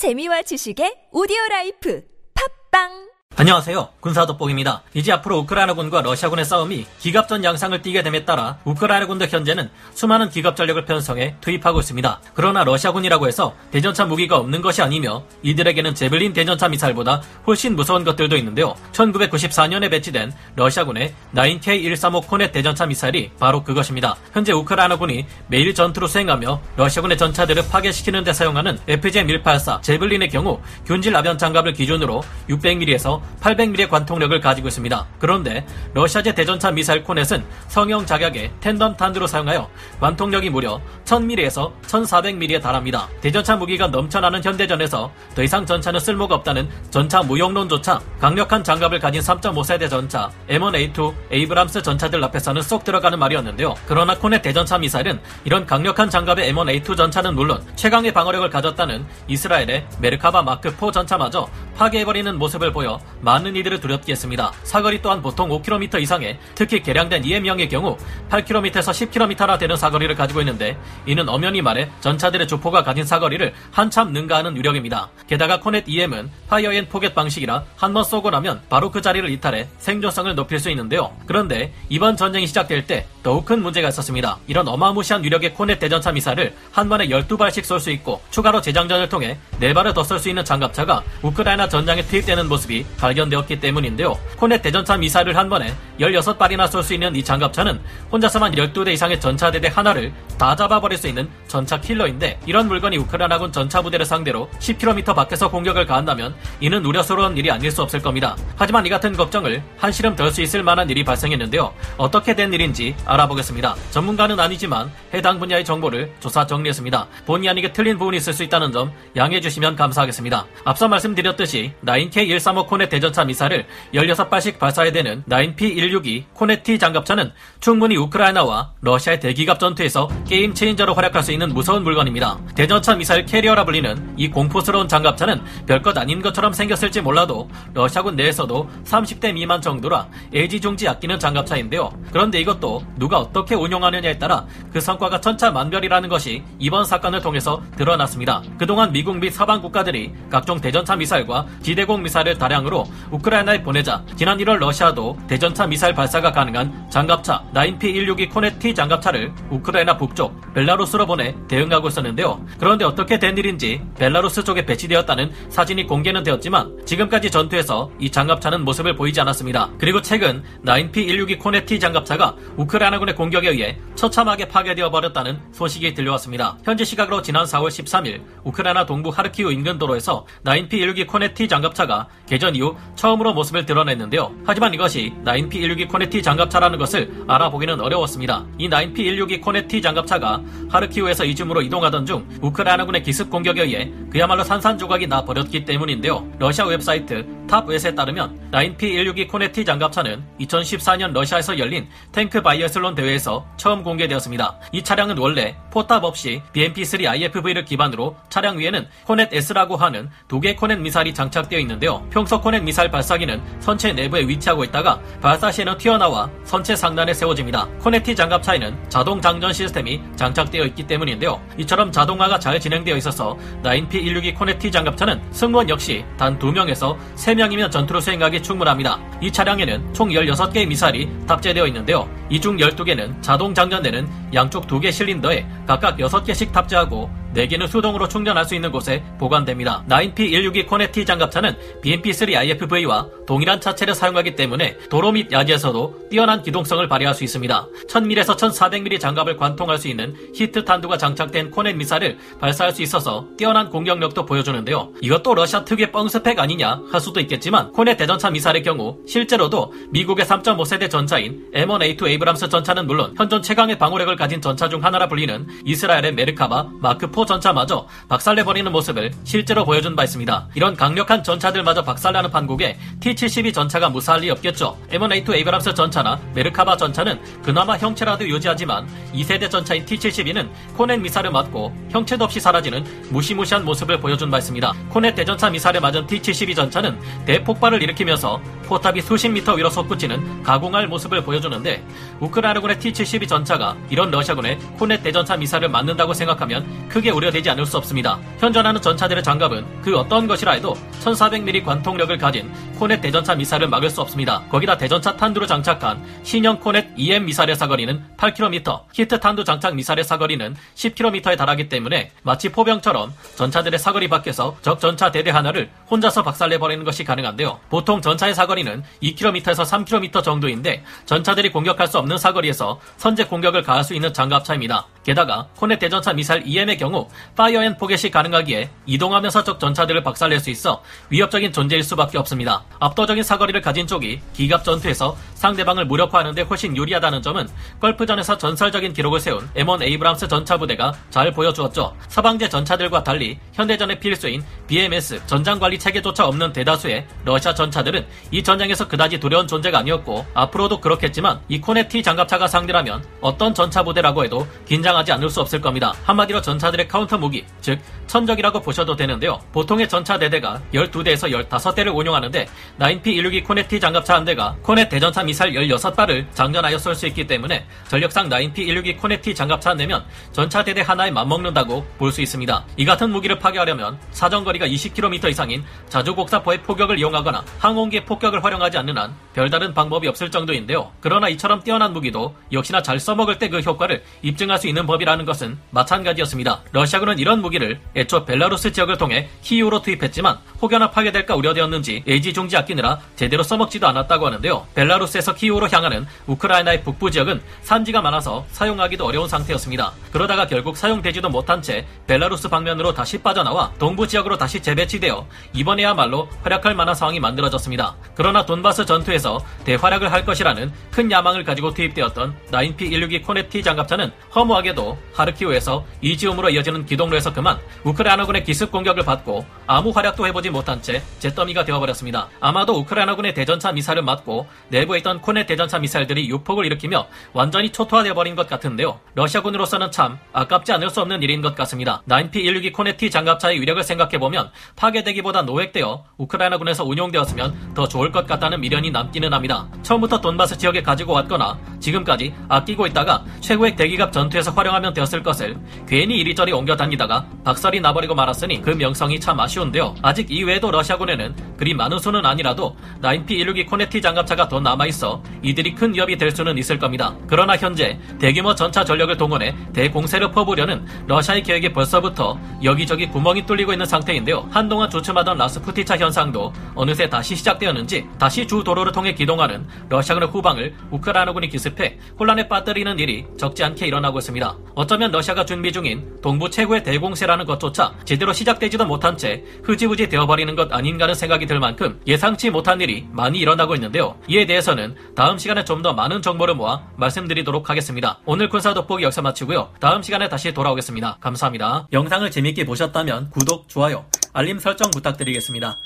재미와 지식의 오디오 라이프. 팟빵 안녕하세요. 군사돋보기입니다. 이제 앞으로 우크라이나군과 러시아군의 싸움이 기갑전 양상을 띠게 됨에 따라 우크라이나군도 현재는 수많은 기갑 전력을 편성해 투입하고 있습니다. 그러나 러시아군이라고 해서 대전차 무기가 없는 것이 아니며 이들에게는 제블린 대전차 미사일보다 훨씬 무서운 것들도 있는데요. 1994년에 배치된 러시아군의 9K135 코넷 대전차 미사일이 바로 그것입니다. 현재 우크라이나군이 매일 전투를 수행하며 러시아군의 전차들을 파괴시키는 데 사용하는 FJ-184 제블린의 경우 균질 압연 장갑을 기준으로 600mm에서 800mm의 관통력을 가지고 있습니다. 그런데 러시아제 대전차 미사일 코넷은 성형 작약에 텐덤 탄두로 사용하여 관통력이 무려 1000mm에서 1400mm에 달합니다. 대전차 무기가 넘쳐나는 현대전에서 더 이상 전차는 쓸모가 없다는 전차 무용론조차 강력한 장갑을 가진 3.5세대 전차 M1A2 에이브람스 전차들 앞에서는 쏙 들어가는 말이었는데요. 그러나 코넷 대전차 미사일은 이런 강력한 장갑의 M1A2 전차는 물론 최강의 방어력을 가졌다는 이스라엘의 메르카바 마크 4 전차마저 파괴해버리는 모습을 보여 많은 이들을 두렵게 했습니다. 사거리 또한 보통 5km 이상의 특히 개량된 EM형의 경우 8km에서 10km나 되는 사거리를 가지고 있는데 이는 엄연히 말해 전차들의 주포가 가진 사거리를 한참 능가하는 위력입니다. 게다가 코넷 EM은 fire and forget 방식이라 한 번 쏘고 나면 바로 그 자리를 이탈해 생존성을 높일 수 있는데요. 그런데 이번 전쟁이 시작될 때 더욱 큰 문제가 있었습니다. 이런 어마무시한 위력의 코넷 대전차 미사일을 한 번에 12발씩 쏠 수 있고 추가로 재장전을 통해 4발을 더 쏠 수 있는 장갑차가 우크라이나 전장에 투입되는 모습이 발견되었기 때문인데요. 코넷 대전차 미사일을 한 번에 16발이나 쏠 수 있는 이 장갑차는 혼자서만 12대 이상의 전차 대대 하나를 다 잡아버릴 수 있는 전차 킬러인데 이런 물건이 우크라이나군 전차 부대를 상대로 10km 밖에서 공격을 가한다면 이는 우려스러운 일이 아닐 수 없을 겁니다. 하지만 이 같은 걱정을 한시름 덜 수 있을 만한 일이 발생했는데요. 어떻게 된 일인지 알아보겠습니다. 전문가는 아니지만 해당 분야의 정보를 조사 정리했습니다. 본의 아니게 틀린 부분이 있을 수 있다는 점 양해해 주시면 감사하겠습니다. 앞서 말씀드렸듯이 9K135 코넷 대 전차 미사를 16발씩 발사해야 되는 9P162 코넷 T 장갑차는 충분히 우크라이나와 러시아의 대기갑 전투에서 게임 체인저로 활약할 수 있는 무서운 물건입니다. 대전차 미사일 캐리어라 불리는 이 공포스러운 장갑차는 별것 아닌 것처럼 생겼을지 몰라도 러시아군 내에서도 30대 미만 정도라 애지중지 아끼는 장갑차인데요. 그런데 이것도 누가 어떻게 운용하느냐에 따라 그 성과가 천차만별이라는 것이 이번 사건을 통해서 드러났습니다. 그동안 미국 및 서방 국가들이 각종 대전차 미사일과 지대공 미사일을 다량으로 우크라이나에 보내자 지난 1월 러시아도 대전차 미사일 발사가 가능한 장갑차 9P162 코넷 T 장갑차를 우크라이나 북쪽 벨라루스로 보내 대응하고 있었는데요. 그런데 어떻게 된 일인지 벨라루스 쪽에 배치되었다는 사진이 공개는 되었지만 지금까지 전투에서 이 장갑차는 모습을 보이지 않았습니다. 그리고 최근 9P162 코넷 T 장갑차가 우크라이나군의 공격에 의해 처참하게 파괴되어 버렸다는 소식이 들려왔습니다. 현지 시각으로 지난 4월 13일 우크라이나 동부 하르키우 인근 도로에서 9P162 코넷 T 장갑차가 개전 이후 처음으로 모습을 드러냈는데요. 하지만 이것이 9P162 코넷 T 장갑차라는 것을 알아보기는 어려웠습니다. 이 9P162 코넷 T 장갑차가 하르키우에서 이줌으로 이동하던 중 우크라이나군의 기습 공격에 의해 그야말로 산산조각이 나 버렸기 때문인데요. 러시아 웹사이트 탑워에 따르면 9P162 코넷 T 장갑차는 2014년 러시아에서 열린 탱크 바이애슬론 대회에서 처음 공개되었습니다. 이 차량은 원래 포탑 없이 BMP-3 IFV를 기반으로 차량 위에는 코넷 S라고 하는 두 개 코넷 미사일이 장착되어 있는데요. 평소 코넷 미사일 발사기는 선체 내부에 위치하고 있다가 발사 시에는 튀어나와 선체 상단에 세워집니다. 코넷 T 장갑차에는 자동 장전 시스템이 장착되어 있기 때문인데요. 이처럼 자동화가 잘 진행되어 있어서 9P162 코넷 T 장갑차는 승무원 역시 단 2명에서 3명이면 전투를 수행하기 충분합니다. 이 차량에는 총 16개의 미사일이 탑재되어 있는데요. 이 중 12개는 자동 장전되는 양쪽 2개 실린더에 각각 6개씩 탑재하고 4개는 수동으로 충전할 수 있는 곳에 보관됩니다. 9P162 코넷 T 장갑차는 BMP-3 IFV와 동일한 차체를 사용하기 때문에 도로 및 야지에서도 뛰어난 기동성을 발휘할 수 있습니다. 1000mm에서 1400mm 장갑을 관통할 수 있는 HEAT 탄두가 장착된 코넷 미사일을 발사할 수 있어서 뛰어난 공격력도 보여주는데요. 이것도 러시아 특유의 뻥스펙 아니냐 할 수도 있겠지만 코넷 대전차 미사일의 경우 실제로도 미국의 3.5세대 전차인 M1A2 에이브람스 전차는 물론 현존 최강의 방어력을 가진 전차 중 하나라 불리는 이스라엘의 메르카바 마크4 전차마저 박살내버리는 모습을 실제로 보여준 바 있습니다. 이런 강력한 전차들마저 박살나는 판국에 T-72 전차가 무사할 리 없겠죠. M1A2 에이브람스 전차나 메르카바 전차는 그나마 형체라도 유지하지만 2세대 전차인 T-72는 코넷 미사일을 맞고 형체도 없이 사라지는 무시무시한 모습을 보여준 바 있습니다. 코넷 대전차 미사일을 맞은 T-72 전차는 대폭발을 일으키면서 포탑이 수십 미터 위로 솟구치는 가공할 모습을 보여주는데 우크라이나군의 T-72 전차가 이런 러시아군의 코넷 대전차 미사일을 맞는다고 생각하면 크게 크게 우려되지 않을 수 없습니다. 현존하는 전차들의 장갑은 그 어떤 것이라 해도 1400mm 관통력을 가진 코넷 대전차 미사일을 막을 수 없습니다. 거기다 대전차 탄두를 장착한 신형 코넷 EM 미사일의 사거리는 8km, HEAT 탄두 장착 미사일의 사거리는 10km에 달하기 때문에 마치 포병처럼 전차들의 사거리 밖에서 적 전차 대대 하나를 혼자서 박살내버리는 것이 가능한데요. 보통 전차의 사거리는 2km에서 3km 정도인데 전차들이 공격할 수 없는 사거리에서 선제 공격을 가할 수 있는 장갑차입니다. 게다가 코넷 대전차 미사일 EM의 경우 파이어 앤 포겟이 가능하기에 이동하면서 적 전차들을 박살낼 수 있어 위협적인 존재일 수밖에 없습니다. 압도적인 사거리를 가진 쪽이 기갑 전투에서 상대방을 무력화하는데 훨씬 유리하다는 점은 걸프전에서 전설적인 기록을 세운 M1 에이브람스 전차 부대가 잘 보여주었죠. 서방제 전차들과 달리 현대전의 필수인 BMS 전장 관리 체계조차 없는 대다수의 러시아 전차들은 이 전장에서 그다지 두려운 존재가 아니었고 앞으로도 그렇겠지만 이 코넷 T 장갑차가 상대라면 어떤 전차 부대라고 해도 긴장하지 않을 수 없을 겁니다. 한마디로 전차들의 카운터 무기, 즉 천적이라고 보셔도 되는데요. 보통의 전차 대대가 12대에서 15대를 운용하는데 9P162 코넷-T 장갑차 한 대가 코넷 대전차 미사일 16발을 장전하여 쏠 수 있기 때문에 전력상 9P162 코넷-T 장갑차 한 대면 전차 대대 하나에 맞먹는다고 볼 수 있습니다. 이 같은 무기를 파괴하려면 사정거리가 20km 이상인 자주곡사포의 포격을 이용하거나 항공기의 폭격을 활용하지 않는 한 별다른 방법이 없을 정도인데요. 그러나 이처럼 뛰어난 무기도 역시나 잘 써먹을 때 그 효과를 입증할 수 있는 법이라는 것은 마찬가지였습니다. 러시아군은 이런 무기를 애초 벨라루스 지역을 통해 키이우로 투입했지만 혹여나 파괴될까 우려되었는지 애지중지 아끼느라 제대로 써먹지도 않았다고 하는데요. 벨라루스 에서 키이우로 향하는 우크라이나의 북부 지역은 산지가 많아서 사용하기도 어려운 상태였습니다. 그러다가 결국 사용되지도 못한 채 벨라루스 방면으로 다시 빠져나와 동부 지역으로 다시 재배치되어 이번에야말로 활약할 만한 상황이 만들어졌습니다. 그러나 돈바스 전투에서 대활약을 할 것이라는 큰 야망을 가지고 투입되었던 9P162 코네티 장갑차는 허무하게도 하르키우에서 이지움으로 이어지는 기동로에서 그만 우크라이나군의 기습 공격을 받고 아무 활약도 해보지 못한 채 잿더미가 되어버렸습니다. 아마도 우크라이나군의 대전차 미사일을 맞고 내부에 있던 코넷 대전차 미사일들이 유폭을 일으키며 완전히 초토화되어 버린 것 같은데요. 러시아군으로서는 참 아깝지 않을 수 없는 일인 것 같습니다. 9P162 코네티 장갑차의 위력을 생각해보면 파괴되기보다 노획되어 우크라이나군에서 운용되었으면 더 좋을 것 같다는 미련이 남기는 합니다. 처음부터 돈바스 지역에 가지고 왔거나 지금까지 아끼고 있다가 최고의 대기갑 전투에서 활용하면 되었을 것을 괜히 이리저리 옮겨 다니다가 박살이 나버리고 말았으니 그 명성이 참 아쉬운데요. 아직 이외에도 러시아군에는 그리 많은 수는 아니라도 9P162 코네티 장갑차가 더 남아있 어 이들이 큰 위협이 될 수는 있을 겁니다. 그러나 현재 대규모 전차 전력을 동원해 대공세를 퍼부려는 러시아의 계획에 벌써부터 여기저기 구멍이 뚫리고 있는 상태인데요. 한동안 주춤하던 라스푸티차 현상도 어느새 다시 시작되었는지 다시 주 도로를 통해 기동하는 러시아군의 후방을 우크라이나군이 기습해 혼란에 빠뜨리는 일이 적지 않게 일어나고 있습니다. 어쩌면 러시아가 준비 중인 동부 최고의 대공세라는 것조차 제대로 시작되지도 못한 채 흐지부지 되어버리는 것 아닌가는 생각이 들 만큼 예상치 못한 일이 많이 일어나고 있는데요. 이에 대해서는 다음 시간에 좀 더 많은 정보를 모아 말씀드리도록 하겠습니다. 오늘 군사 돋보기 역사 마치고요. 다음 시간에 다시 돌아오겠습니다. 감사합니다. 영상을 재밌게 보셨다면 구독, 좋아요, 알림 설정 부탁드리겠습니다.